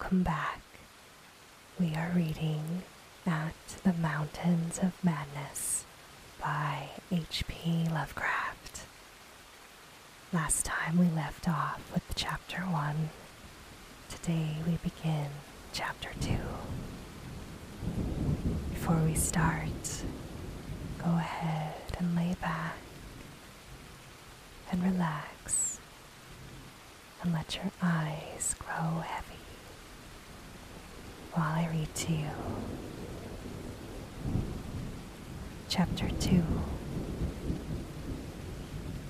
welcome back. We are reading At the Mountains of Madness by H.P. Lovecraft. Last time we left off with chapter 1. Today we begin chapter 2. Before we start, go ahead and lay back and relax and let your eyes grow heavy while I read to you. Chapter 2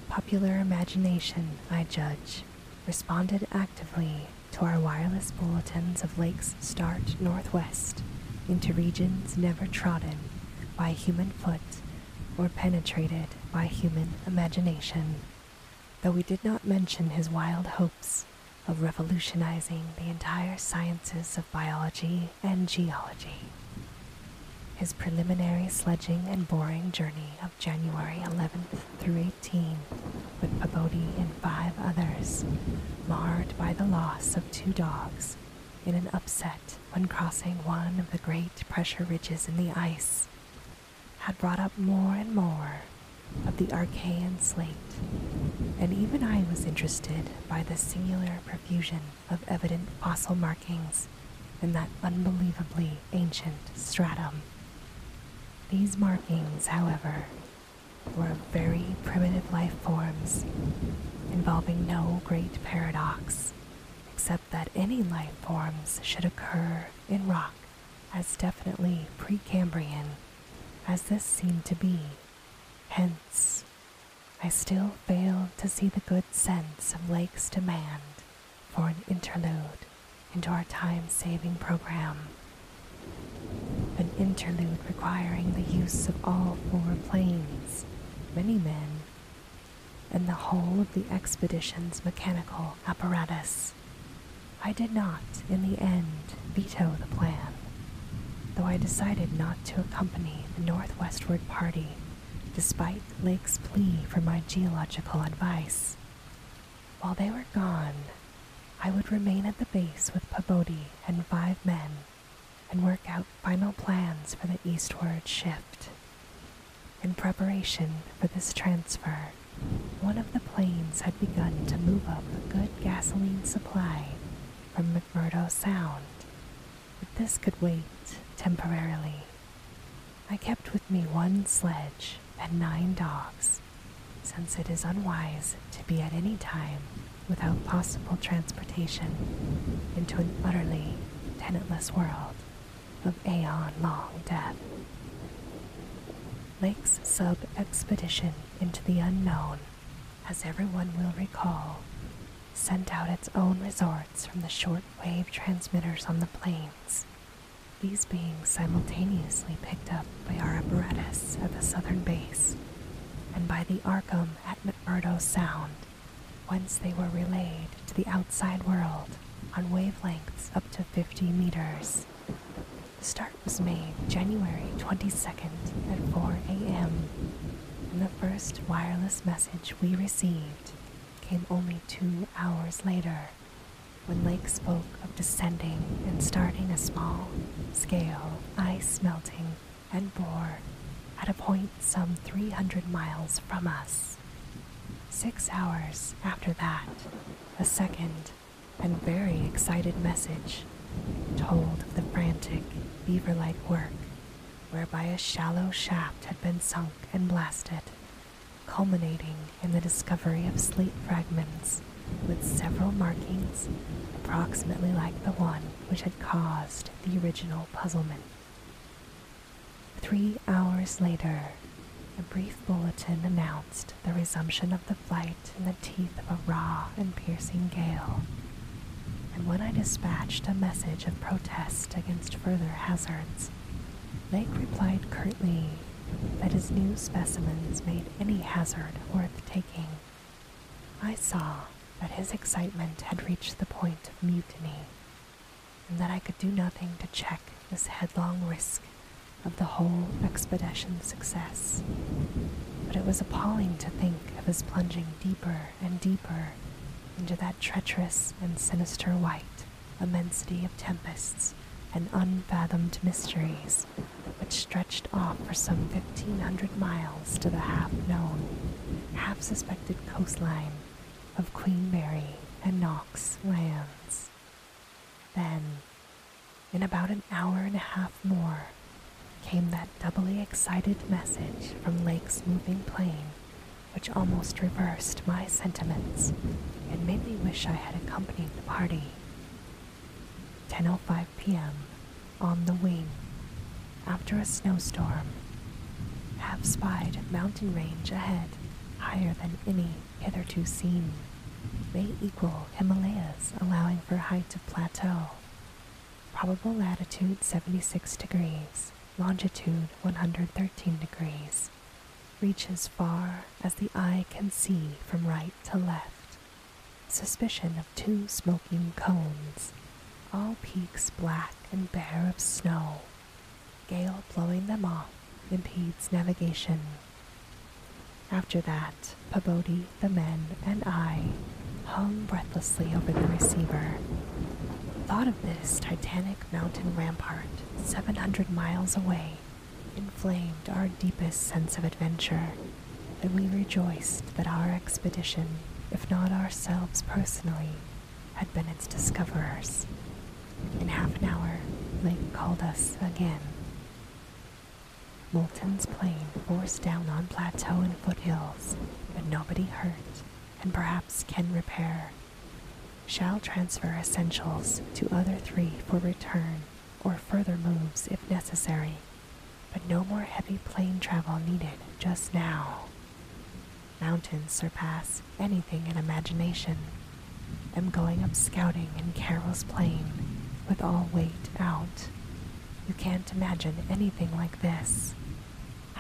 Popular imagination, I judge, responded actively to our wireless bulletins of Lake's start northwest into regions never trodden by human foot or penetrated by human imagination though we did not mention his wild hopes of revolutionizing the entire sciences of biology and geology. His preliminary sledging and boring journey of January 11th through 18 with Pabodie and five others, marred by the loss of two dogs in an upset when crossing one of the great pressure ridges in the ice, had brought up more and more of the Archean slate, and even I was interested by the singular profusion of evident fossil markings in that unbelievably ancient stratum. These markings, however, were of very primitive life forms, involving no great paradox, except that any life forms should occur in rock as definitely Precambrian as this seemed to be Hence, I still failed to see the good sense of Lake's demand for an interlude into our time saving program. An interlude requiring the use of all four planes, many men, and the whole of the expedition's mechanical apparatus. I did not, in the end, veto the plan, though I decided not to accompany the northwestward party despite Lake's plea for my geological advice. While they were gone, I would remain at the base with Pabodie and five men and work out final plans for the eastward shift. In preparation for this transfer, one of the planes had begun to move up a good gasoline supply from McMurdo Sound, but this could wait temporarily. I kept with me one sledge and nine dogs, since it is unwise to be at any time without possible transportation into an utterly tenantless world of aeon long death. Lake's sub expedition into the unknown, as everyone will recall, sent out its own resorts from the short wave transmitters on the planes these being simultaneously picked up by our apparatus at the southern base and by the Arkham at McMurdo Sound, whence they were relayed to the outside world on wavelengths up to 50 meters. The start was made January 22nd at 4 a.m., and the first wireless message we received came only two hours later when Lake spoke of descending and starting a small scale ice melting and bore at a point some 300 miles from us. Six hours after that, a second and very excited message told of the frantic, beaver like work whereby a shallow shaft had been sunk and blasted, culminating in the discovery of slate fragments with several markings approximately like the one which had caused the original puzzlement. Three hours later, a brief bulletin announced the resumption of the flight in the teeth of a raw and piercing gale. And when I dispatched a message of protest against further hazards, Lake replied curtly that his new specimens made any hazard worth taking. I saw that his excitement had reached the point of mutiny, and that I could do nothing to check this headlong risk of the whole expedition's success. But it was appalling to think of his plunging deeper and deeper into that treacherous and sinister white immensity of tempests and unfathomed mysteries which stretched off for some 1500 miles to the half known, half suspected coastline of Queen Mary and Knox lands. Then, in about an hour and a half more, came that doubly excited message from Lake's moving plane, which almost reversed my sentiments and made me wish I had accompanied the party. 10.05 p.m. on the wing, after a snowstorm. Have spied mountain range ahead, higher than any hitherto seen. May equal Himalayas, allowing for height of plateau. Probable latitude 76 degrees, longitude 113 degrees. Reaches far as the eye can see from right to left. Suspicion of two smoking cones, all peaks black and bare of snow. Gale blowing them off impedes navigation. After that, Pabodie, the men, and I hung breathlessly over the receiver. Thought of this titanic mountain rampart 700 miles away inflamed our deepest sense of adventure, and we rejoiced that our expedition, if not ourselves personally, had been its discoverers. In half an hour, Lake called us again. Moulton's plane forced down on plateau and foothills, but nobody hurt, and perhaps can repair. Shall transfer essentials to other three for return or further moves if necessary, but no more heavy plane travel needed just now. Mountains surpass anything in imagination. Am going up scouting in Carroll's plane with all weight out. You can't imagine anything like this.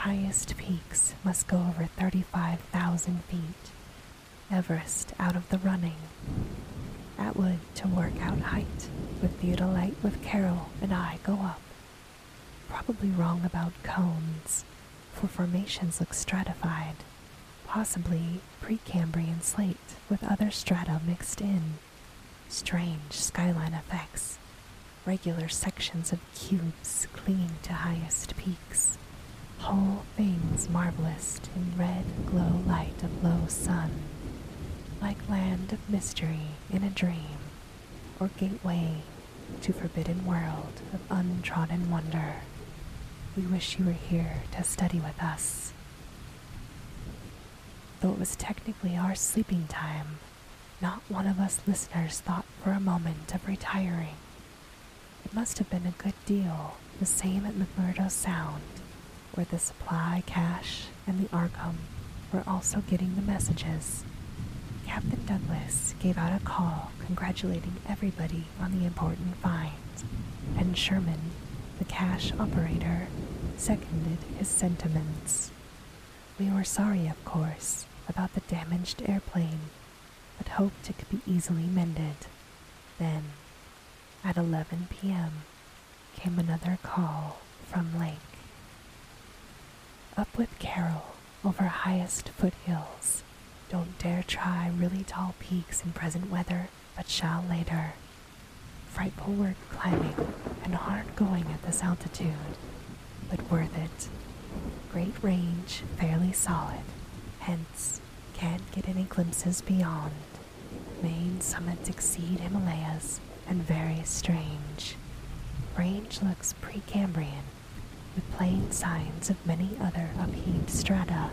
Highest peaks must go over 35,000 feet. Everest out of the running. Atwood to work out height, with Theodolite with Carroll and I go up. Probably wrong about cones, for formations look stratified, possibly Precambrian slate with other strata mixed in. Strange skyline effects, regular sections of cubes clinging to highest peaks, whole things marvelous in red glow light of low sun like land of mystery in a dream, or gateway to forbidden world of untrodden wonder. We wish you were here to study with us. Though it was technically our sleeping time, not one of us listeners thought for a moment of retiring. It must have been a good deal the same at McMurdo Sound, where the supply cache and the Arkham were also getting the messages Captain Douglas gave out a call congratulating everybody on the important find, and Sherman, the cache operator, seconded his sentiments. We were sorry, of course, about the damaged airplane, but hoped it could be easily mended. Then, at 11 p.m., came another call from Lake. Up with Carroll over highest foothills don't dare try really tall peaks in present weather, but shall later. Frightful work climbing and hard going at this altitude, but worth it. Great range, fairly solid, hence can't get any glimpses beyond. Main summits exceed Himalayas and very strange. Range looks Precambrian, with plain signs of many other upheaved strata.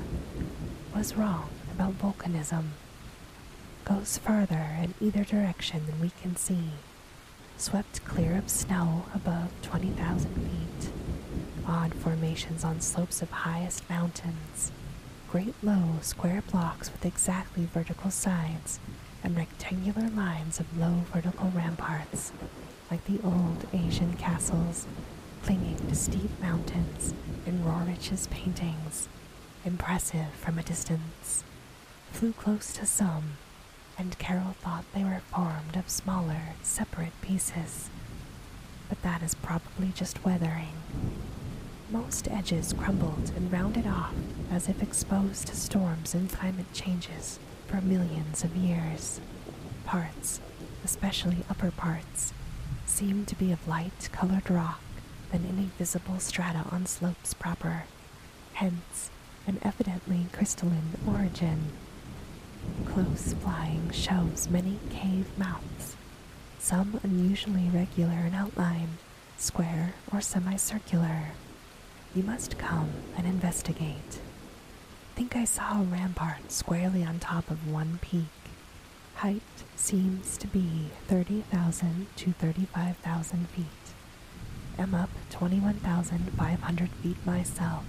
Was wrong about volcanism. Goes farther in either direction than we can see, swept clear of snow above 20,000 feet, odd formations on slopes of highest mountains, great low square blocks with exactly vertical sides, and rectangular lines of low vertical ramparts, like the old Asian castles clinging to steep mountains in Roerich's paintings, impressive from a distance flew close to some, and Carroll thought they were formed of smaller, separate pieces. But that is probably just weathering. Most edges crumbled and rounded off as if exposed to storms and climate changes for millions of years. Parts, especially upper parts, seemed to be of light colored rock than any visible strata on slopes proper, hence an evidently crystalline origin. Close flying shows many cave mouths, some unusually regular in outline, square or semicircular. You must come and investigate. Think I saw a rampart squarely on top of one peak. Height seems to be 30,000 to 35,000 feet. Am up 21,500 feet myself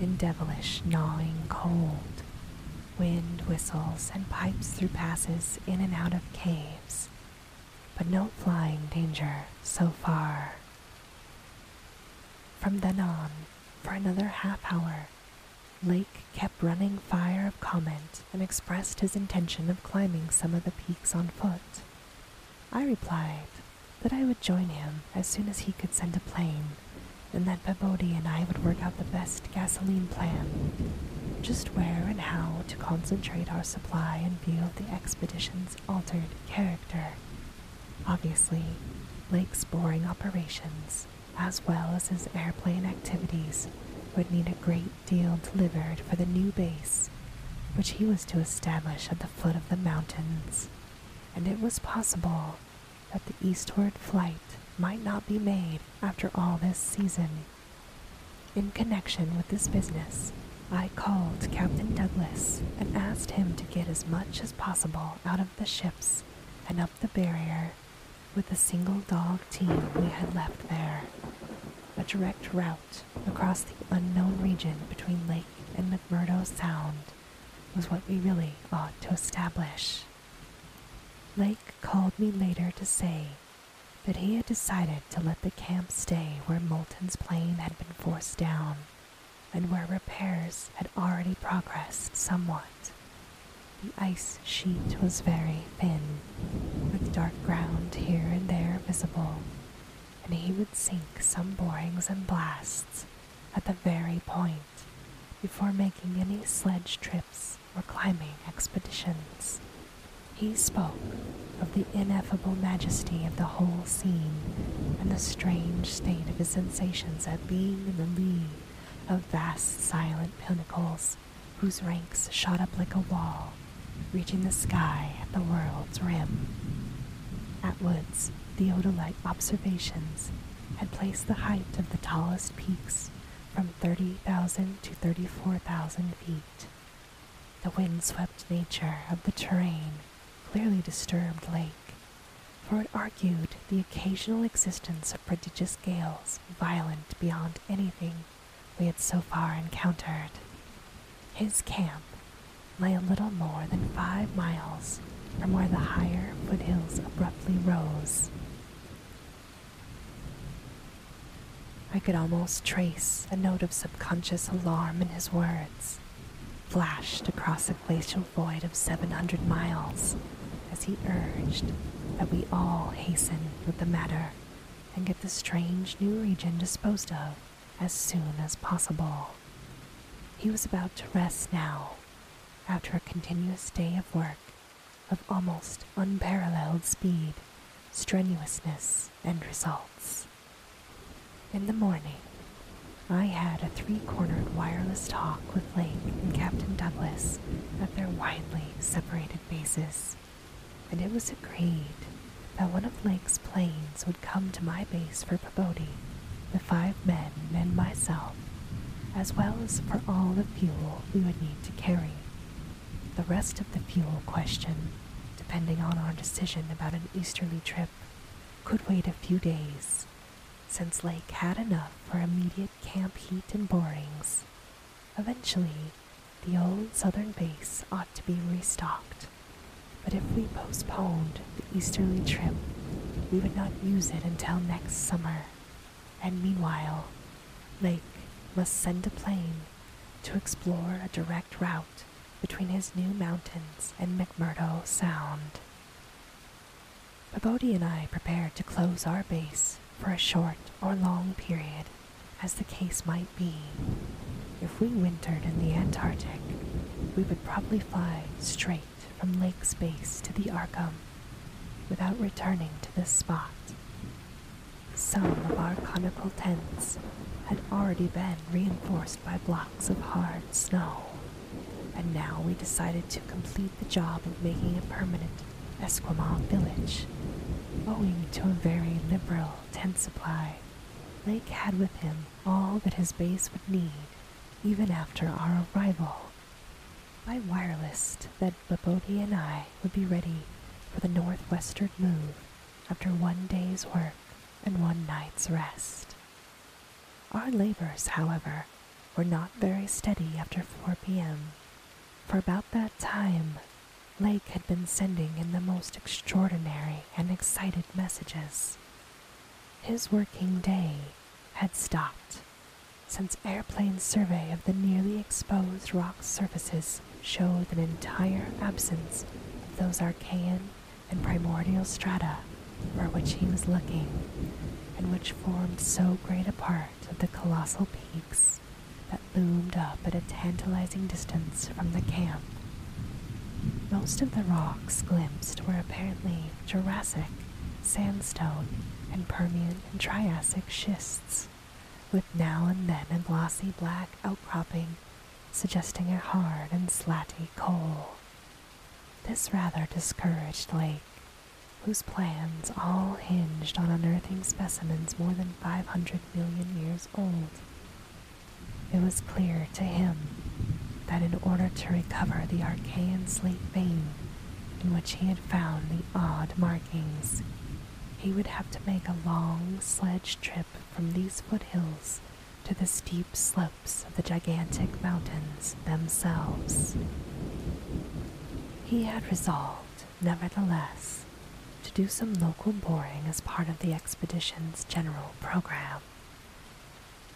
in devilish gnawing cold. Wind whistles and pipes through passes in and out of caves, but no flying danger so far. From then on, for another half hour, Lake kept running fire of comment and expressed his intention of climbing some of the peaks on foot. I replied that I would join him as soon as he could send a plane, and that Pabodie and I would work out the best gasoline plan, just where and how to concentrate our supply in view of the expedition's altered character. Obviously, Lake's boring operations, as well as his airplane activities, would need a great deal delivered for the new base, which he was to establish at the foot of the mountains, and it was possible that the eastward flight might not be made after all this season. In connection with this business, I called Captain Douglas and asked him to get as much as possible out of the ships and up the barrier with the single dog team we had left there a direct route across the unknown region between Lake and McMurdo Sound was what we really ought to establish. Lake called me later to say that he had decided to let the camp stay where Moulton's plane had been forced down and where repairs had already progressed somewhat. The ice sheet was very thin, with dark ground here and there visible and he would sink some borings and blasts at the very point before making any sledge trips or climbing expeditions. He spoke of the ineffable majesty of the whole scene and the strange state of his sensations at being in the lee of vast silent pinnacles whose ranks shot up like a wall, reaching the sky at the world's rim. Atwood's theodolite observations had placed the height of the tallest peaks from 30,000 to 34,000 feet. The windswept nature of the terrain clearly disturbed Lake, for it argued the occasional existence of prodigious gales violent beyond anything we had so far encountered. His camp lay a little more than five miles from where the higher foothills abruptly rose. I could almost trace a note of subconscious alarm in his words, flashed across a glacial void of 700 miles as he urged that we all hasten with the matter and get the strange new region disposed of as soon as possible. He was about to rest now, after a continuous day of work of almost unparalleled speed, strenuousness, and results. In the morning, I had a three cornered wireless talk with Lake and Captain Douglas at their widely separated bases, and it was agreed that one of Lake's planes would come to my base for Pabodie, the five men and myself, as well as for all the fuel we would need to carry. The rest of the fuel question, depending on our decision about an easterly trip, could wait a few days since Lake had enough for immediate camp heat and borings. Eventually, the old southern base ought to be restocked, but if we postponed the easterly trip, we would not use it until next summer, and meanwhile, Lake must send a plane to explore a direct route between his new mountains and McMurdo Sound. Pabodie and I prepared to close our base for a short or long period, as the case might be. If we wintered in the Antarctic, we would probably fly straight from Lake's base to the Arkham without returning to this spot. some of our conical tents had already been reinforced by blocks of hard snow, and now we decided to complete the job of making a permanent Esquimau village. Owing to a very liberal tent supply, Lake had with him all that his base would need even after our arrival. I wirelessed that Pabodie and I would be ready for the northwestward move after one day's work and one night's rest. Our labors, however, were not very steady after 4 p.m. For about that time, Lake had been sending in the most extraordinary and excited messages. His working day had stopped since airplane survey of the nearly exposed rock surfaces showed an entire absence of those Archean and primordial strata for which he was looking, and which formed so great a part of the colossal peaks that loomed up at a tantalizing distance from the camp. Most of the rocks glimpsed were apparently Jurassic, sandstone, and Permian and Triassic schists, with now and then a glossy black outcropping suggesting a hard and slatty coal. This rather discouraged Lake, whose plans all hinged on unearthing specimens more than 500 million years old. It was clear to him that in order to recover the Archaean slate vein in which he had found the odd markings, he would have to make a long sledge trip from these foothills to the steep slopes of the gigantic mountains themselves. He had resolved, nevertheless, to do some local boring as part of the expedition's general program.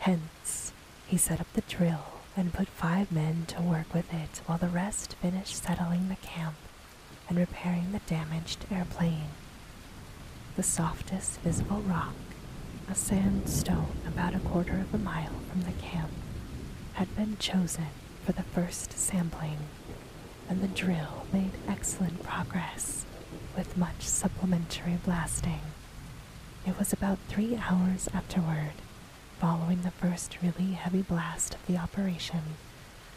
Hence, he set up the drill and put five men to work with it while the rest finished settling the camp and repairing the damaged airplane. The softest visible rock, a sandstone about a quarter of a mile from the camp, had been chosen for the first sampling, and the drill made excellent progress with much supplementary blasting. It was about three hours afterward following the first really heavy blast of the operation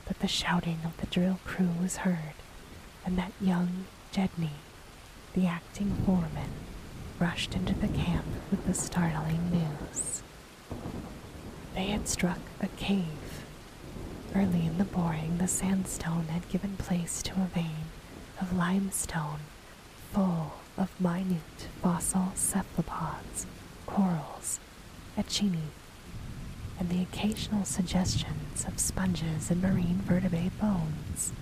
that the shouting of the drill crew was heard, and that young Gedney, the acting foreman, rushed into the camp with the startling news. They had struck a cave. Early in the boring, the sandstone had given place to a vein of limestone full of minute fossil cephalopods, corals, echini, and the occasional suggestions of sponges and marine vertebrate bones,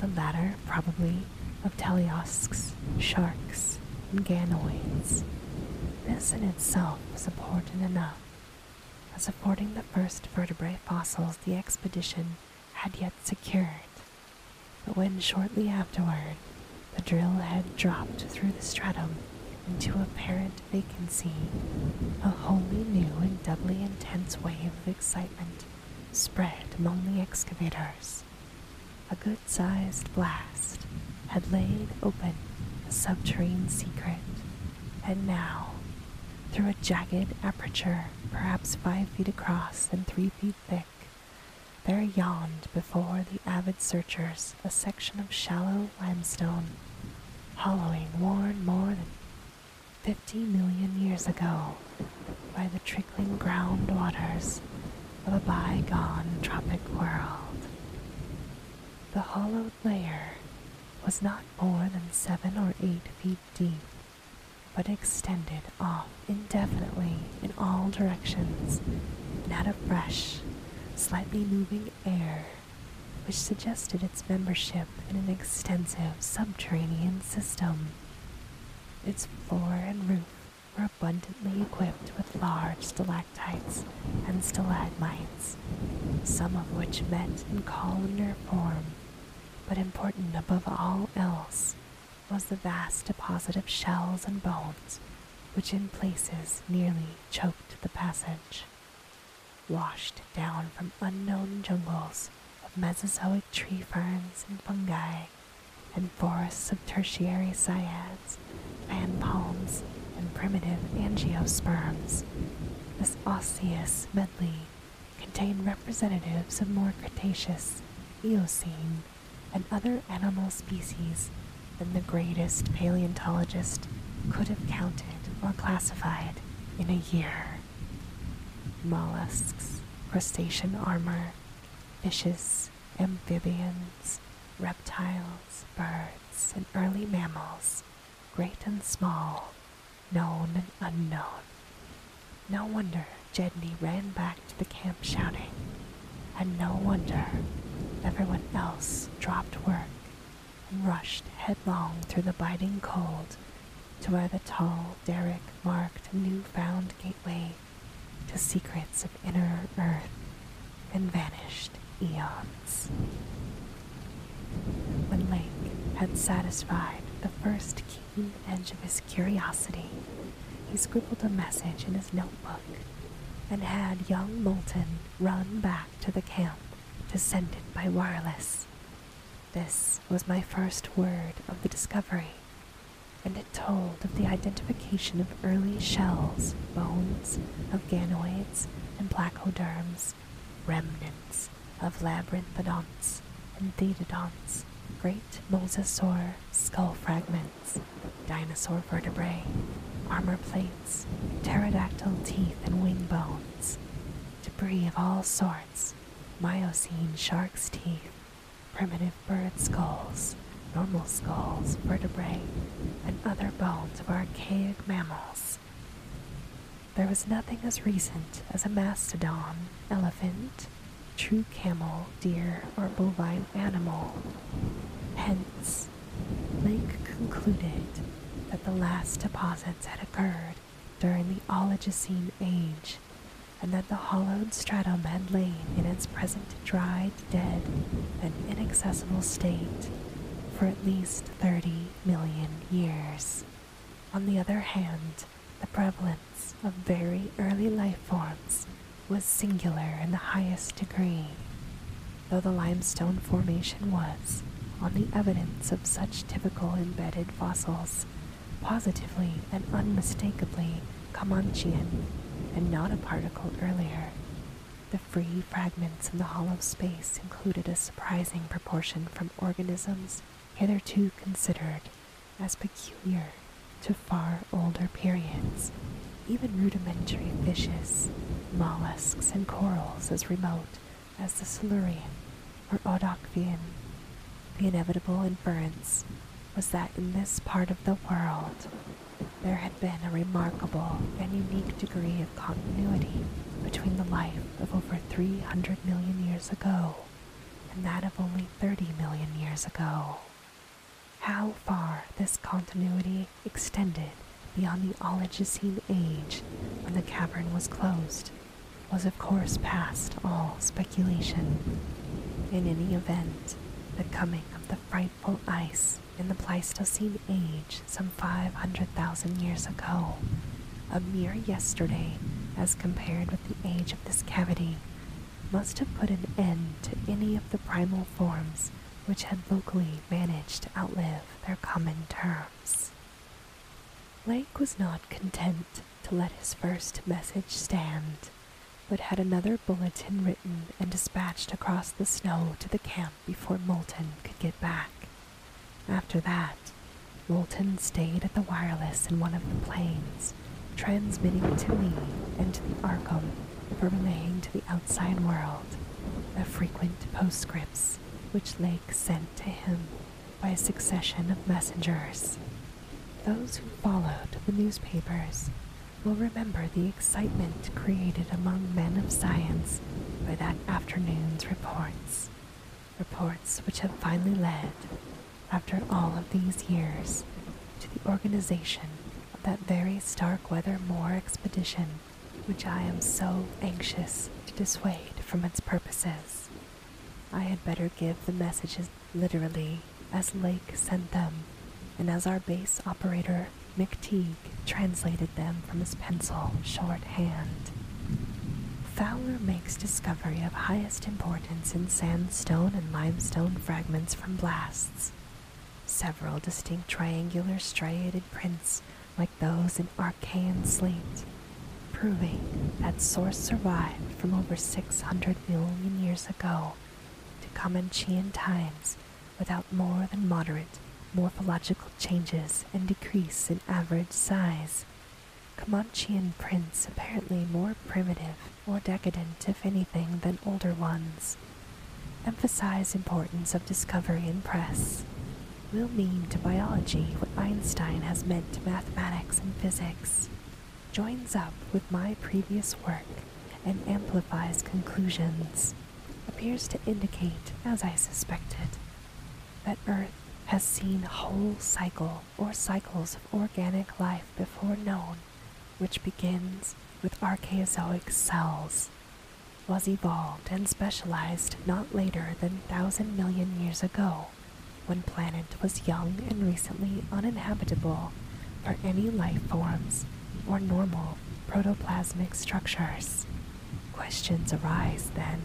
the latter probably of teleosts, sharks, and ganoids. This in itself was important enough, as affording the first vertebrate fossils the expedition had yet secured. But when shortly afterward the drill head dropped through the stratum into apparent vacancy, a wholly new and doubly intense wave of excitement spread among the excavators. A good sized blast had laid open subterranean secret, and now, through a jagged aperture perhaps five feet across and three feet thick, there yawned before the avid searchers a section of shallow limestone, hollowing worn more than fifty million years ago by the trickling ground waters of a bygone tropic world. The hollowed layer was not more than seven or eight feet deep, but extended off indefinitely in all directions and had a fresh, slightly moving air which suggested its membership in an extensive subterranean system. Its floor and roof were abundantly equipped with large stalactites and stalagmites, some of which met in columnar form, but important above all else was the vast deposit of shells and bones which in places nearly choked the passage. Washed down from unknown jungles of Mesozoic tree ferns and fungi, and forests of tertiary cycads, fan palms, and primitive angiosperms. This osseous medley contained representatives of more Cretaceous, Eocene, and other animal species than the greatest paleontologist could have counted or classified in a year. Mollusks, crustacean armor, fishes, amphibians, reptiles, birds, and early mammals, great and small, known and unknown. No wonder Gedney ran back to the camp shouting, and no wonder everyone else dropped work and rushed headlong through the biting cold to where the tall derrick marked a new-found gateway to secrets of inner earth and vanished eons. When Lake had satisfied the first keen edge of his curiosity, he scribbled a message in his notebook and had young Moulton run back to the camp to send it by wireless. This was my first word of the discovery, and it told of the identification of early shells, bones of ganoids and placoderms, remnants of labyrinthodonts and thecodonts, great mosasaur skull fragments, dinosaur vertebrae, armor plates, pterodactyl teeth and wing bones, debris of all sorts, Miocene shark's teeth, primitive bird skulls, normal skulls, vertebrae, and other bones of archaic mammals. There was nothing as recent as a mastodon, elephant, true camel, deer, or bovine animal. Hence, Lake concluded that the last deposits had occurred during the Oligocene age, and that the hollowed stratum had lain in its present dried, dead, and inaccessible state for at least 30 million years. On the other hand, the prevalence of very early life forms was singular in the highest degree, though the limestone formation was, on the evidence of such typical embedded fossils, positively and unmistakably Comanchian, and not a particle earlier. The free fragments in the hollow space included a surprising proportion from organisms hitherto considered as peculiar to far older periods, even rudimentary fishes, mollusks, and corals as remote as the Silurian or Ordovician. The inevitable inference was that in this part of the world there had been a remarkable and unique degree of continuity between the life of over 300 million years ago and that of only 30 million years ago. How far this continuity extended beyond the Oligocene age when the cavern was closed was of course past all speculation. In any event, the coming of the frightful ice in the Pleistocene age some 500,000 years ago, a mere yesterday as compared with the age of this cavity, must have put an end to any of the primal forms which had locally managed to outlive their common terms. Lake was not content to let his first message stand, but had another bulletin written and dispatched across the snow to the camp before Moulton could get back. After that, Moulton stayed at the wireless in one of the planes, transmitting to me and to the Arkham for relaying to the outside world the frequent postscripts which Lake sent to him by a succession of messengers. Those who followed the newspapers will remember the excitement created among men of science by that afternoon's reports. Reports which have finally led, after all of these years, to the organization of that very Starkweather Moore expedition which I am so anxious to dissuade from its purposes. I had better give the messages literally as Lake sent them, and as our base operator, McTighe, translated them from his pencil shorthand. Fowler makes discovery of highest importance in sandstone and limestone fragments from blasts. Several distinct triangular striated prints like those in Archean slate, proving that source survived from over 600 million years ago to Comanchean times without more than moderate morphological changes and decrease in average size. Comanchean prints apparently more primitive or decadent, if anything, than older ones. Emphasize importance of discovery in press. Will mean to biology what Einstein has meant to mathematics and physics. Joins up with my previous work and amplifies conclusions. Appears to indicate, as I suspected, that Earth has seen whole cycle or cycles of organic life before known, which begins with Archaeozoic cells, was evolved and specialized not later than thousand million years ago, when planet was young and recently uninhabitable for any life forms or normal protoplasmic structures. Questions arise then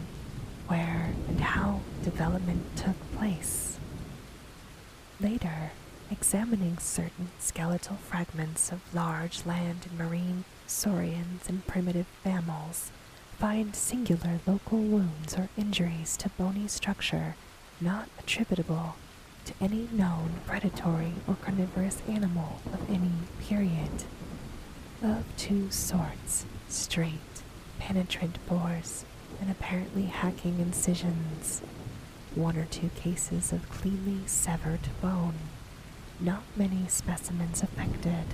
where and how development took place. Later, examining certain skeletal fragments of large land and marine saurians and primitive mammals, find singular local wounds or injuries to bony structure not attributable to any known predatory or carnivorous animal of any period. Of two sorts straight, penetrant bores, and apparently hacking incisions one or two cases of cleanly severed bone. Not many specimens affected.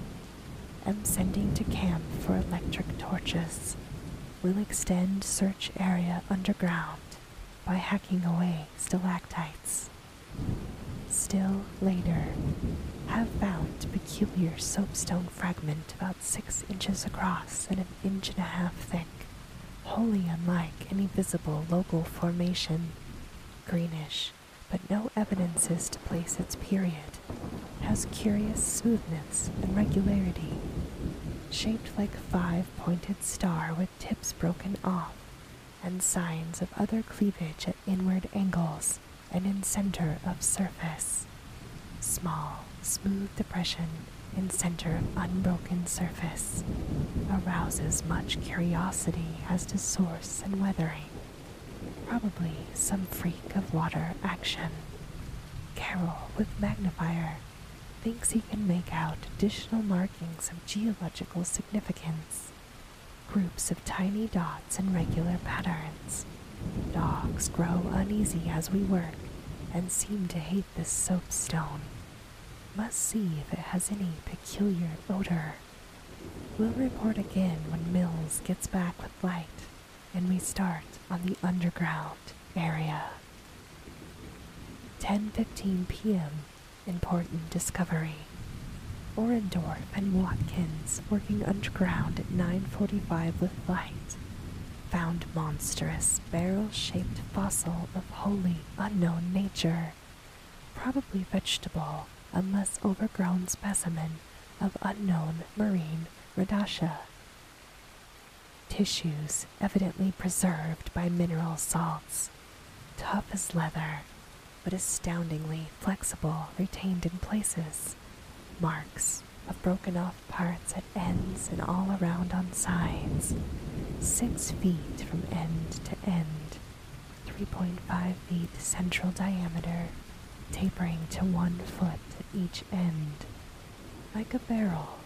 Am sending to camp for electric torches. Will extend search area underground by hacking away stalactites. Still later, have found a peculiar soapstone fragment about six inches across and an inch and a half thick, wholly unlike any visible local formation. Greenish, but no evidences to place its period. Has curious smoothness and regularity, shaped like a five pointed star with tips broken off, and signs of other cleavage at inward angles and in center of surface. Small, smooth depression in center of unbroken surface arouses much curiosity as to source and weathering. Probably some freak of water action. Carroll, with magnifier, thinks he can make out additional markings of geological significance. Groups of tiny dots in regular patterns. Dogs grow uneasy as we work and seem to hate this soapstone. Must see if it has any peculiar odor. We'll report again when Mills gets back with light and we start on the underground area. 10:15 p.m. Important discovery. Orendorff and Watkins working underground at 9:45 with light found monstrous barrel-shaped fossil of wholly unknown nature, probably vegetable unless overgrown specimen of unknown marine radiata tissues evidently preserved by mineral salts, tough as leather, but astoundingly flexible, retained in places, marks of broken off parts at ends and all around on sides, six feet from end to end, 3.5 feet central diameter, tapering to one foot at each end, like a barrel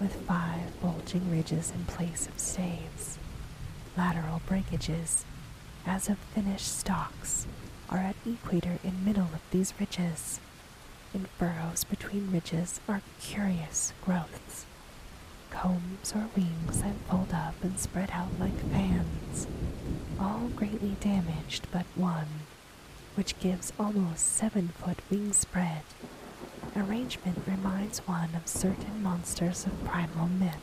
with five bulging ridges in place of staves. Lateral breakages, as of finished stalks, are at equator in middle of these ridges. In furrows between ridges are curious growths, combs or wings that fold up and spread out like fans, all greatly damaged but one, which gives almost seven foot wing spread arrangement reminds one of certain monsters of primal myth,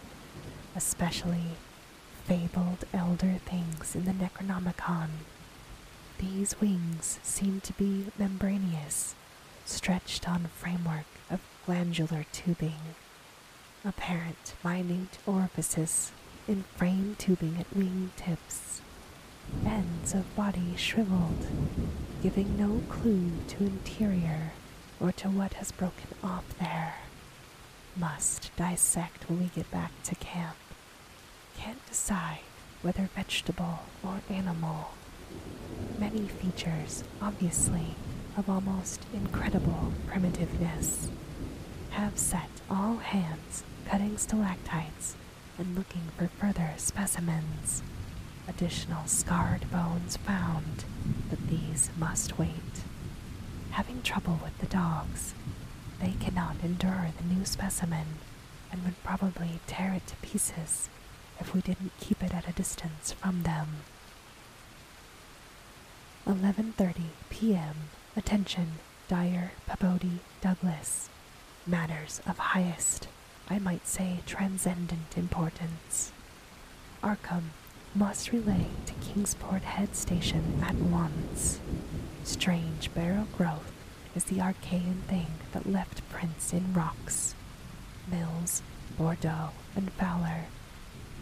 especially fabled elder things in the Necronomicon. These wings seem to be membranous, stretched on framework of glandular tubing, apparent minute orifices in frame tubing at wing tips, ends of body shriveled, giving no clue to interior or to what has broken off there. must dissect when we get back to camp. Can't decide whether vegetable or animal. Many features, obviously, of almost incredible primitiveness, have set all hands cutting stalactites and looking for further specimens. Additional scarred bones found, but these must wait. Having trouble with the dogs, they cannot endure the new specimen and would probably tear it to pieces if we didn't keep it at a distance from them. 11:30 p.m. Attention, Dyer, Pabodie, Douglas. Matters of highest, I might say transcendent importance. Arkham must relay to Kingsport Head Station at once. Strange barrel growth is the archaean thing that left prints in rocks. Mills, Boudreau, and Fowler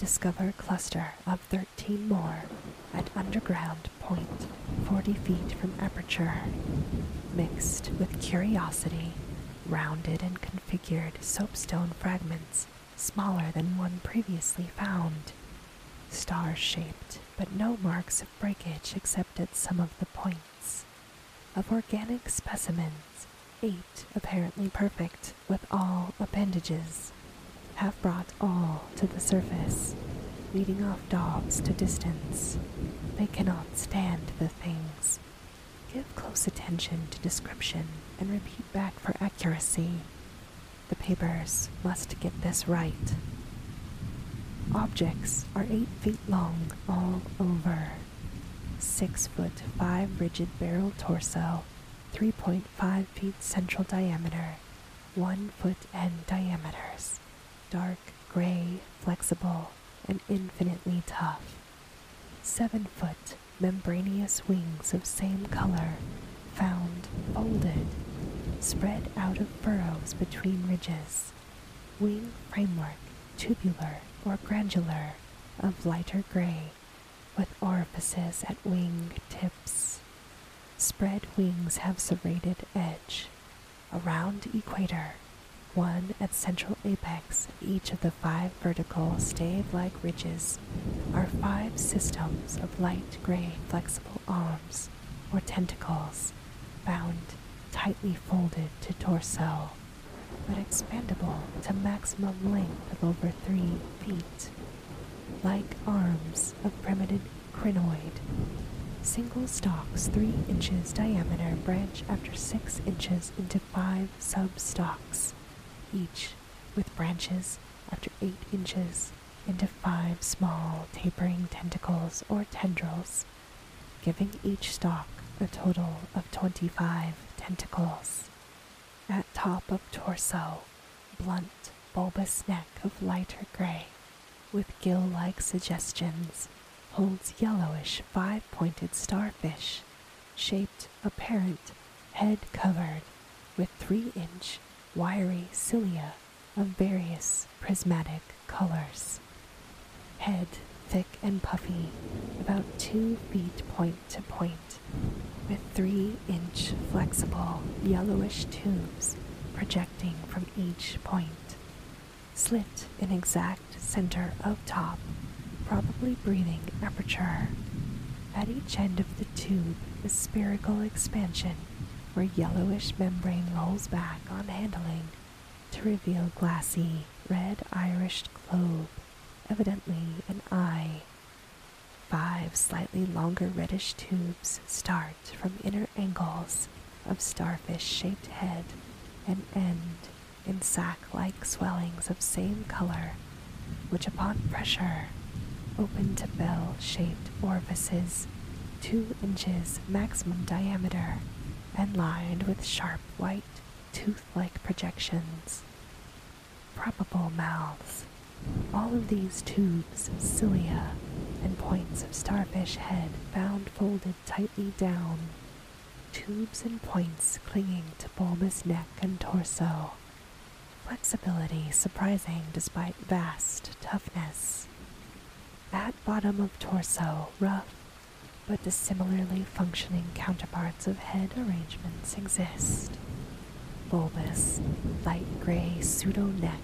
discover a cluster of 13 more at underground point 40 feet from aperture. Mixed with curiosity, rounded and configured soapstone fragments smaller than one previously found. Star shaped, but no marks of breakage except at some of the points. Of organic specimens, eight apparently perfect with all appendages, have brought all to the surface, leading off dogs to distance. They cannot stand the things. Give close attention to description and repeat back for accuracy. The papers must get this right. Objects are 8 feet long all over. 6 foot 5 rigid barrel torso, 3.5 feet central diameter, 1 foot end diameters, dark gray, flexible, and infinitely tough. 7 foot membranous wings of same color, found folded, spread out of furrows between ridges. Wing framework tubular or granular, of lighter gray, with orifices at wing tips. Spread wings have serrated edge. Around equator, one at central apex of each of the five vertical stave-like ridges, are five systems of light gray flexible arms or tentacles, bound tightly folded to torso but expandable to maximum length of over three feet, like arms of primitive crinoid. Single stalks three inches diameter branch after six inches into five sub-stalks, each with branches after eight inches into five small tapering tentacles or tendrils, giving each stalk a total of 25 tentacles. At top of torso, blunt, bulbous neck of lighter gray, with gill-like suggestions, holds yellowish five-pointed starfish, shaped apparent, head covered with three-inch wiry cilia of various prismatic colors. Head thick and puffy, about two feet point to point, with three inch flexible yellowish tubes projecting from each point, slit in exact center of top, probably breathing aperture. At each end of the tube is spherical expansion where yellowish membrane rolls back on handling to reveal glassy, red irised globe, evidently an eye. Five slightly longer reddish tubes start from inner angles of starfish shaped head and end in sac like swellings of same color, which upon pressure open to bell shaped orifices two inches maximum diameter and lined with sharp white tooth like projections. Probable mouths. All of these tubes, cilia, and points of starfish head bound folded tightly down, tubes and points clinging to bulbous neck and torso, flexibility surprising despite vast toughness. At bottom of torso, rough but dissimilarly functioning counterparts of head arrangements exist. Bulbous, light gray pseudo neck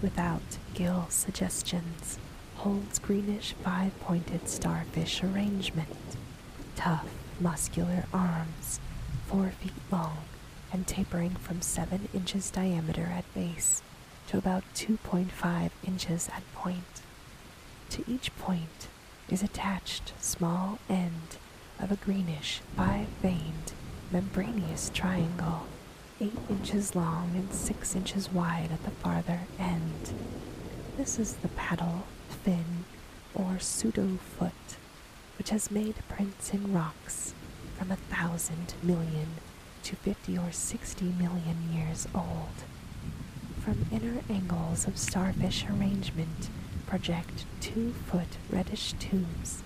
without gill suggestions, holds greenish five pointed starfish arrangement, tough, muscular arms, four feet long and tapering from 7 inches diameter at base to about 2.5 inches at point. To each point is attached small end of a greenish five-veined membranous triangle, 8 inches long and 6 inches wide at the farther end. This is the paddle, fin, or pseudo-foot, which has made prints in rocks from a thousand million to 50 or 60 million years old. From inner angles of starfish arrangement project two foot reddish tubes,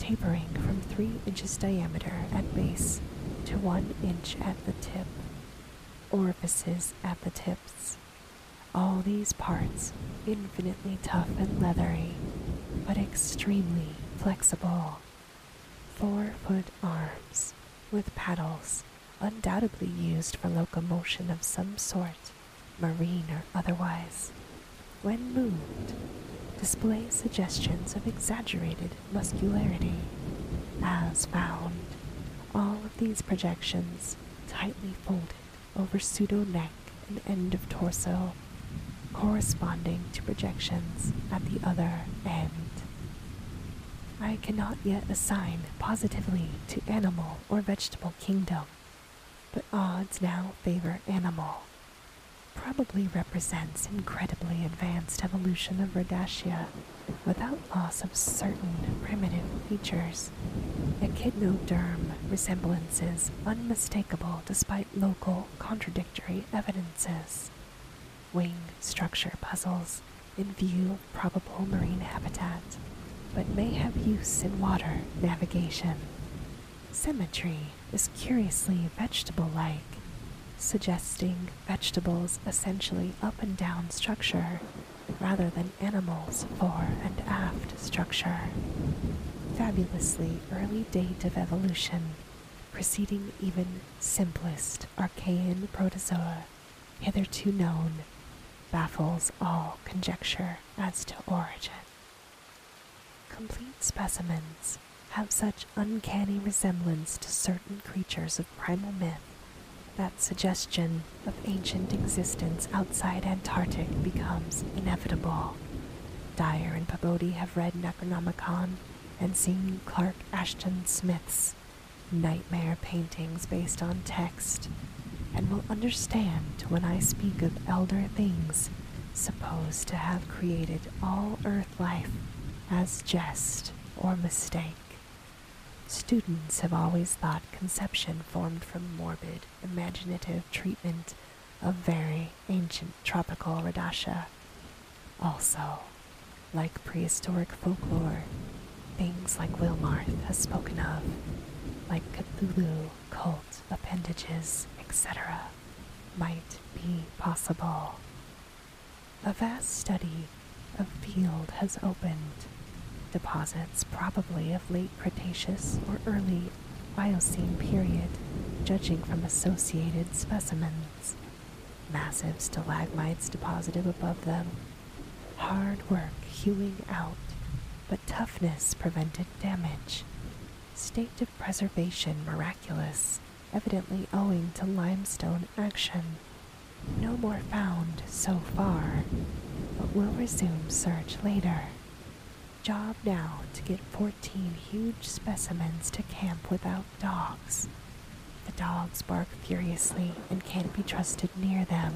tapering from 3 inches diameter at base to 1 inch at the tip, orifices at the tips. All these parts infinitely tough and leathery, but extremely flexible. Four foot arms with paddles undoubtedly used for locomotion of some sort, marine or otherwise, when moved, display suggestions of exaggerated muscularity. As found, all of these projections tightly folded over pseudo neck and end of torso, corresponding to projections at the other end. I cannot yet assign positively to animal or vegetable kingdom but odds now favor animal. Probably represents incredibly advanced evolution of Radiata without loss of certain primitive features. Echinoderm resemblances unmistakable despite local contradictory evidences. Wing structure puzzles in view of probable marine habitat, but may have use in water navigation. Symmetry is curiously vegetable like, suggesting vegetables essentially up and down structure rather than animals fore and aft structure. Fabulously early date of evolution, preceding even simplest Archean protozoa hitherto known, baffles all conjecture as to origin. Complete specimens have such uncanny resemblance to certain creatures of primal myth that suggestion of ancient existence outside Antarctic becomes inevitable. Dyer and Pabodie have read Necronomicon and seen Clark Ashton Smith's nightmare paintings based on text, and will understand when I speak of elder things supposed to have created all earth life as jest or mistake. Students have always thought conception formed from morbid, imaginative treatment of very ancient tropical Radiata. Also, like prehistoric folklore, things like Wilmarth has spoken of, like Cthulhu, cult, appendages, etc., might be possible. A vast study of field has opened deposits, probably of late Cretaceous or early Miocene period, judging from associated specimens. Massive stalagmites deposited above them. Hard work hewing out, but toughness prevented damage. State of preservation miraculous, evidently owing to limestone action. No more found so far, but will resume search later job now to get 14 huge specimens to camp without dogs. The dogs bark furiously and can't be trusted near them.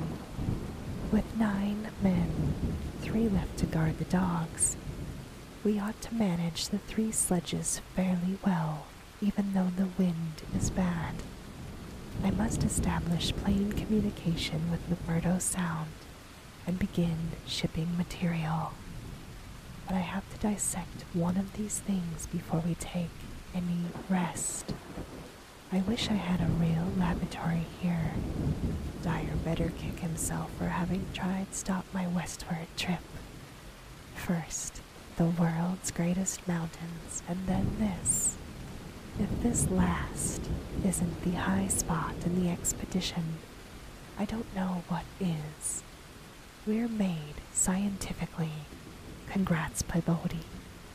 With nine men, three left to guard the dogs, we ought to manage the three sledges fairly well, even though the wind is bad. I must establish plain communication with McMurdo Sound and begin shipping material but I have to dissect one of these things before we take any rest. I wish I had a real laboratory here. Dyer better kick himself for having tried to stop my westward trip. First, the world's greatest mountains, and then this. If this last isn't the high spot in the expedition, I don't know what is. We're made scientifically. Congrats, Pabodie,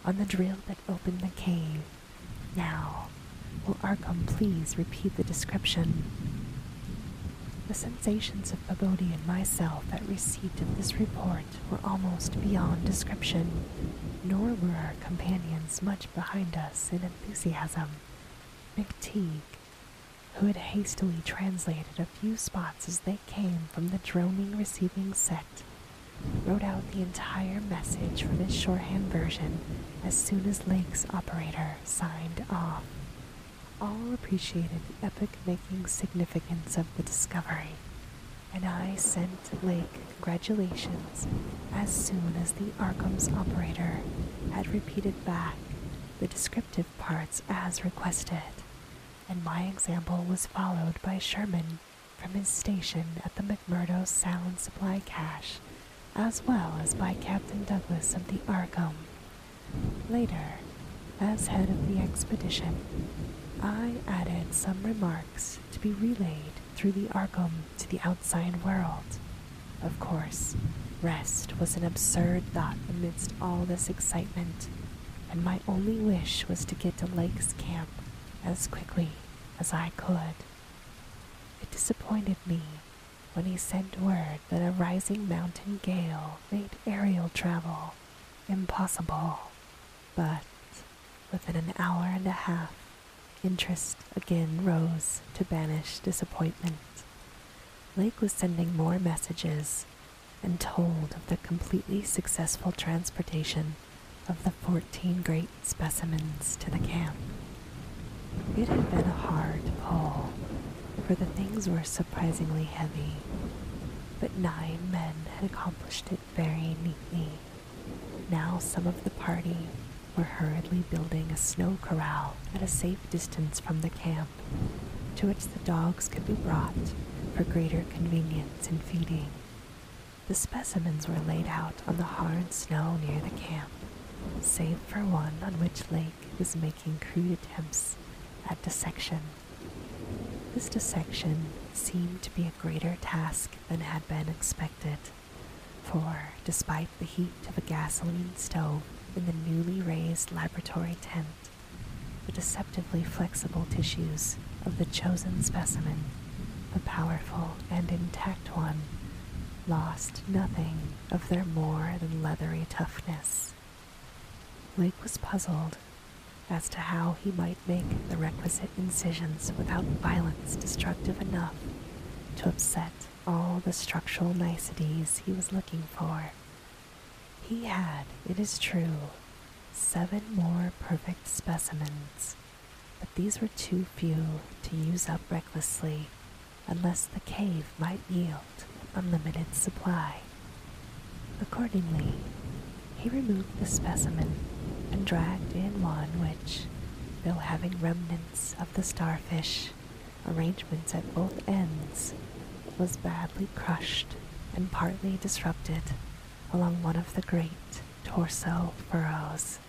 on the drill that opened the cave. Now, will Arkham please repeat the description? The sensations of Pabodie and myself at receipt of this report were almost beyond description, nor were our companions much behind us in enthusiasm. McTighe, who had hastily translated a few spots as they came from the droning receiving set, wrote out the entire message from his shorthand version as soon as Lake's operator signed off. All appreciated the epic making significance of the discovery, and I sent Lake congratulations as soon as the Arkham's operator had repeated back the descriptive parts as requested and my example was followed by Sherman from his station at the McMurdo Sound Supply Cache, as well as by Captain Douglas of the Arkham. Later, as head of the expedition, I added some remarks to be relayed through the Arkham to the outside world. Of course, rest was an absurd thought amidst all this excitement, and my only wish was to get to Lake's camp as quickly as I could. It disappointed me when he sent word that a rising mountain gale made aerial travel impossible, but within an hour and a half, interest again rose to banish disappointment. Lake was sending more messages and told of the completely successful transportation of the 14 great specimens to the camp. It had been a hard pull, for the things were surprisingly heavy, but nine men had accomplished it very neatly. Now some of the party were hurriedly building a snow corral at a safe distance from the camp, to which the dogs could be brought for greater convenience in feeding. The specimens were laid out on the hard snow near the camp, save for one on which Lake was making crude attempts at dissection. This dissection seemed to be a greater task than had been expected, for despite the heat of a gasoline stove in the newly raised laboratory tent, the deceptively flexible tissues of the chosen specimen, the powerful and intact one, lost nothing of their more than leathery toughness. Lake was puzzled as to how he might make the requisite incisions without violence destructive enough to upset all the structural niceties he was looking for. He had, it is true, seven more perfect specimens, but these were too few to use up recklessly unless the cave might yield unlimited supply. Accordingly, he removed the specimen and dragged in one which, though having remnants of the starfish, arrangements at both ends, was badly crushed and partly disrupted along one of the great torso furrows.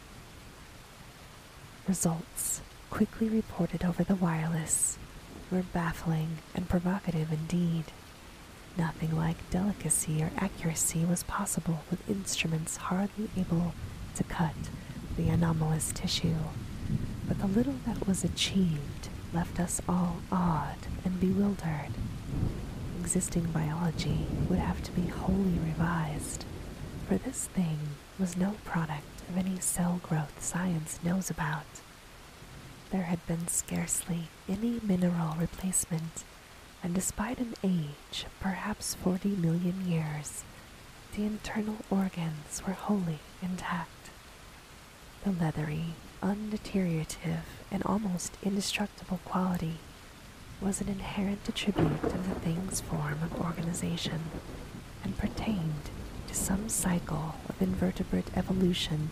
Results, quickly reported over the wireless, were baffling and provocative indeed. Nothing like delicacy or accuracy was possible with instruments hardly able to cut the anomalous tissue, but the little that was achieved left us all awed and bewildered. Existing biology would have to be wholly revised, for this thing was no product of any cell growth science knows about. There had been scarcely any mineral replacement, and despite an age of perhaps 40 million years, the internal organs were wholly intact. The leathery, undeteriorative, and almost indestructible quality was an inherent attribute of the thing's form of organization and pertained to some cycle of invertebrate evolution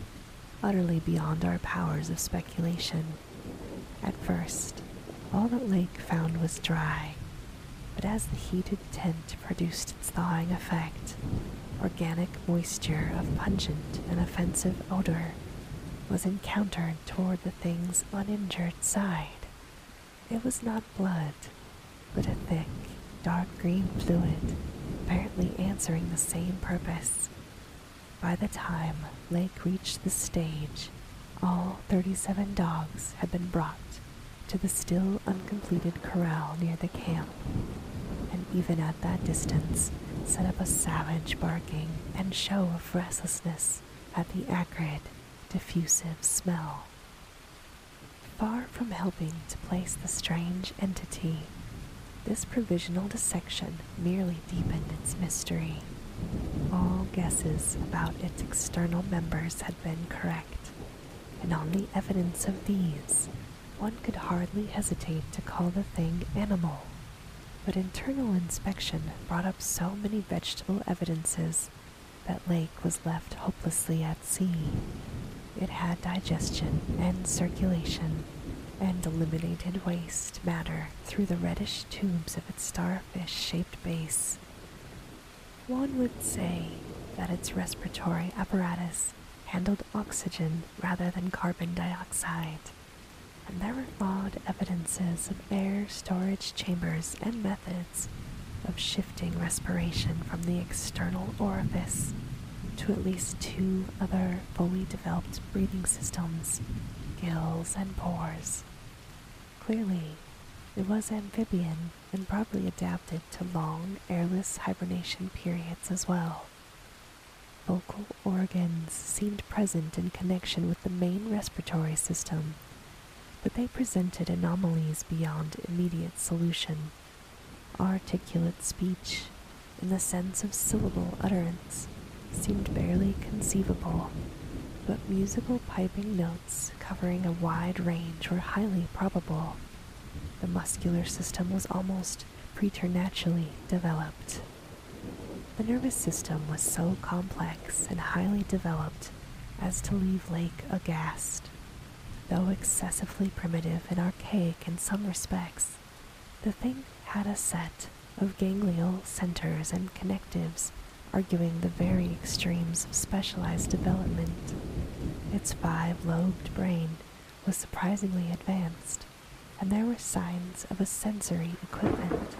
utterly beyond our powers of speculation. At first, all that Lake found was dry, but as the heated tent produced its thawing effect, organic moisture of pungent and offensive odor was encountered toward the thing's uninjured side. It was not blood, but a thick, dark green fluid, apparently answering the same purpose. By the time Lake reached the stage, all 37 dogs had been brought to the still uncompleted corral near the camp, and even at that distance set up a savage barking and show of restlessness at the acrid, diffusive smell. Far from helping to place the strange entity, this provisional dissection merely deepened its mystery. All guesses about its external members had been correct, and on the evidence of these, one could hardly hesitate to call the thing animal. But internal inspection brought up so many vegetable evidences that Lake was left hopelessly at sea. It had digestion and circulation, and eliminated waste matter through the reddish tubes of its starfish shaped base. One would say that its respiratory apparatus handled oxygen rather than carbon dioxide, and there were flawed evidences of air storage chambers and methods of shifting respiration from the external orifice to at least two other fully developed breathing systems, gills and pores. Clearly, it was amphibian and probably adapted to long airless hibernation periods as well. Vocal organs seemed present in connection with the main respiratory system, but they presented anomalies beyond immediate solution. Articulate speech, in the sense of syllable utterance, seemed barely conceivable, but musical piping notes covering a wide range were highly probable. The muscular system was almost preternaturally developed. The nervous system was so complex and highly developed as to leave Lake aghast. Though excessively primitive and archaic in some respects, the thing had a set of ganglial centers and connectives arguing the very extremes of specialized development. Its five lobed brain was surprisingly advanced, and there were signs of a sensory equipment,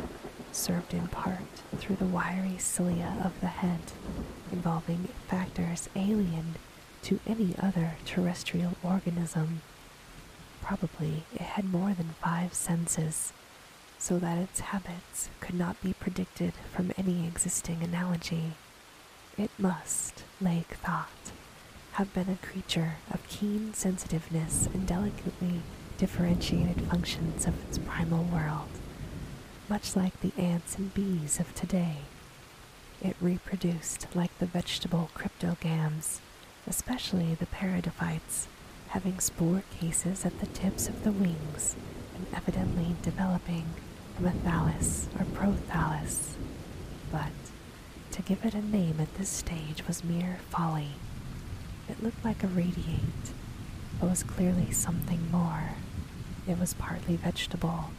served in part through the wiry cilia of the head, involving factors alien to any other terrestrial organism. Probably it had more than five senses, so that its habits could not be predicted from any existing analogy. It must, Lake thought, have been a creature of keen sensitiveness and delicately differentiated functions of its primal world, much like the ants and bees of today. It reproduced like the vegetable cryptogams, especially the pteridophytes, having spore cases at the tips of the wings and evidently developing from a thallus or prothallus. But to give it a name at this stage was mere folly. It looked like a radiate, but was clearly something more. It was partly vegetable,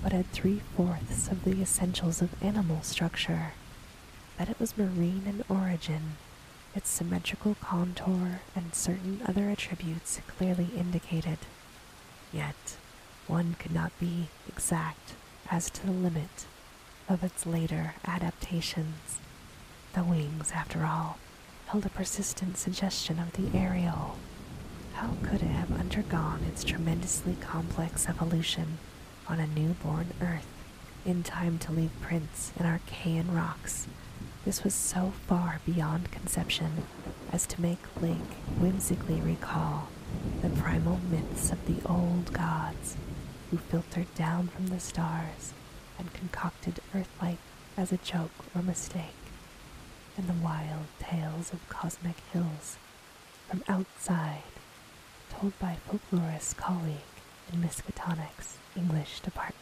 but had three fourths of the essentials of animal structure. That it was marine in origin, its symmetrical contour and certain other attributes clearly indicated. Yet, one could not be exact as to the limit of its later adaptations. The wings, after all, held a persistent suggestion of the aerial. How could it have undergone its tremendously complex evolution on a newborn Earth in time to leave prints in Archean rocks? This was so far beyond conception as to make Lake whimsically recall the primal myths of the old gods who filtered down from the stars and concocted Earth life as a joke or mistake and the wild tales of cosmic hills from outside, told by folklorist colleague in Miskatonic's English department.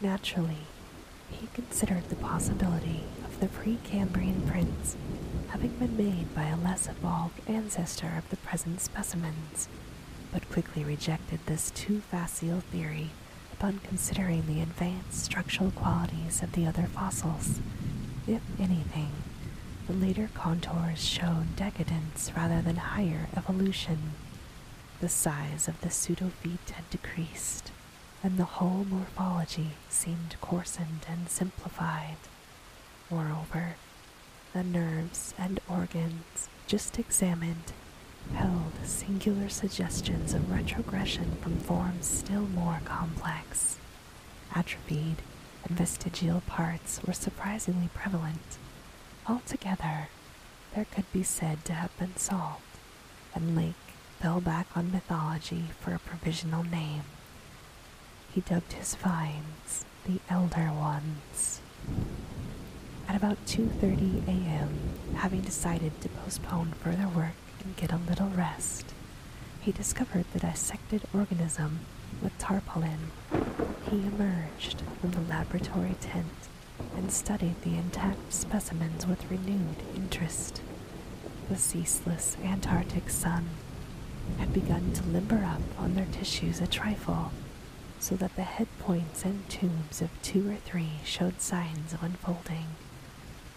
Naturally, he considered the possibility of the Precambrian prints having been made by a less evolved ancestor of the present specimens, but quickly rejected this too facile theory upon considering the advanced structural qualities of the other fossils if anything, the later contours showed decadence rather than higher evolution. The size of the pseudofeet had decreased, and the whole morphology seemed coarsened and simplified. Moreover, the nerves and organs just examined held singular suggestions of retrogression from forms still more complex. Atrophied and vestigial parts were surprisingly prevalent. Altogether, there could be said to have been solved, and Lake fell back on mythology for a provisional name. He dubbed his finds the Elder Ones. At about 2:30 a.m., having decided to postpone further work and get a little rest, he discovered the dissected organism with tarpaulin. He emerged from the laboratory tent and studied the intact specimens with renewed interest. The ceaseless Antarctic sun had begun to limber up on their tissues a trifle, so that the head points and tubes of two or three showed signs of unfolding.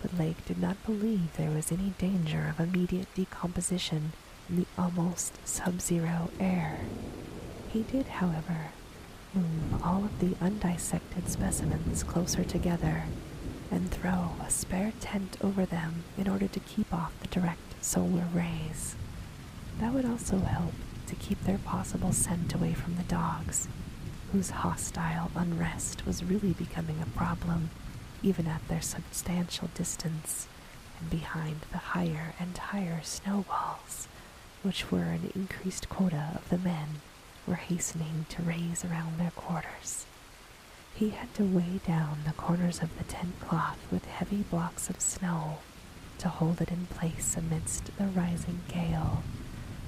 But Lake did not believe there was any danger of immediate decomposition in the almost sub zero air. He did, however, move all of the undissected specimens closer together and throw a spare tent over them in order to keep off the direct solar rays. That would also help to keep their possible scent away from the dogs, whose hostile unrest was really becoming a problem even at their substantial distance and behind the higher and higher snow walls, which were an increased quota of the men were hastening to raise around their quarters. He had to weigh down the corners of the tent cloth with heavy blocks of snow to hold it in place amidst the rising gale,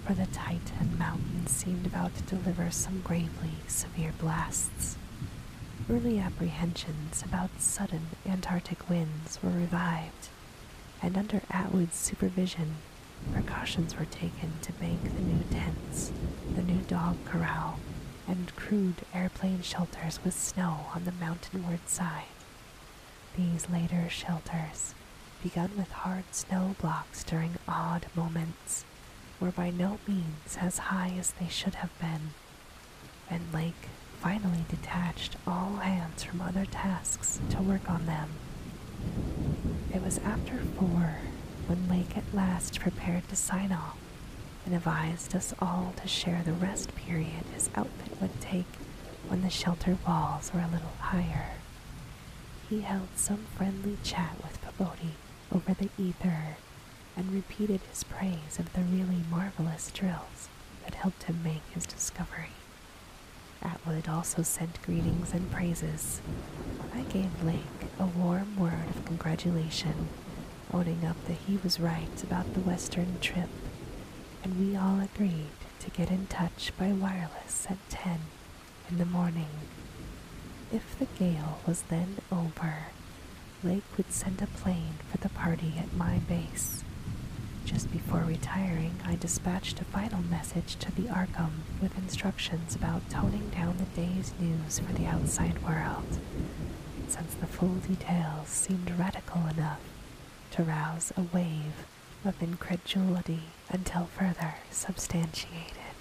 for the Titan mountains seemed about to deliver some gravely severe blasts. Early apprehensions about sudden Antarctic winds were revived, and under Atwood's supervision, precautions were taken to make the new tents, the new dog corral, and crude airplane shelters with snow on the mountainward side. These later shelters, begun with hard snow blocks during odd moments, were by no means as high as they should have been, and Lake finally detached all hands from other tasks to work on them. It was after four when Lake at last prepared to sign off and advised us all to share the rest period his outfit would take when the shelter walls were a little higher. He held some friendly chat with Pabodie over the ether and repeated his praise of the really marvelous drills that helped him make his discovery. Atwood also sent greetings and praises. I gave Lake a warm word of congratulation owning up that he was right about the western trip, and we all agreed to get in touch by wireless at 10 in the morning. If the gale was then over, Lake would send a plane for the party at my base. Just before retiring, I dispatched a final message to the Arkham with instructions about toning down the day's news for the outside world, since the full details seemed radical enough to rouse a wave of incredulity until further substantiated.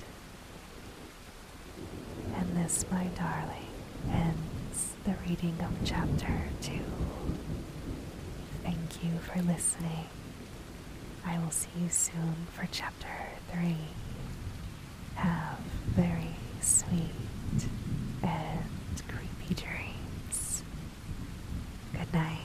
And this, my darling, ends the reading of Chapter 2. Thank you for listening. I will see you soon for Chapter 3. Have very sweet and creepy dreams. Good night.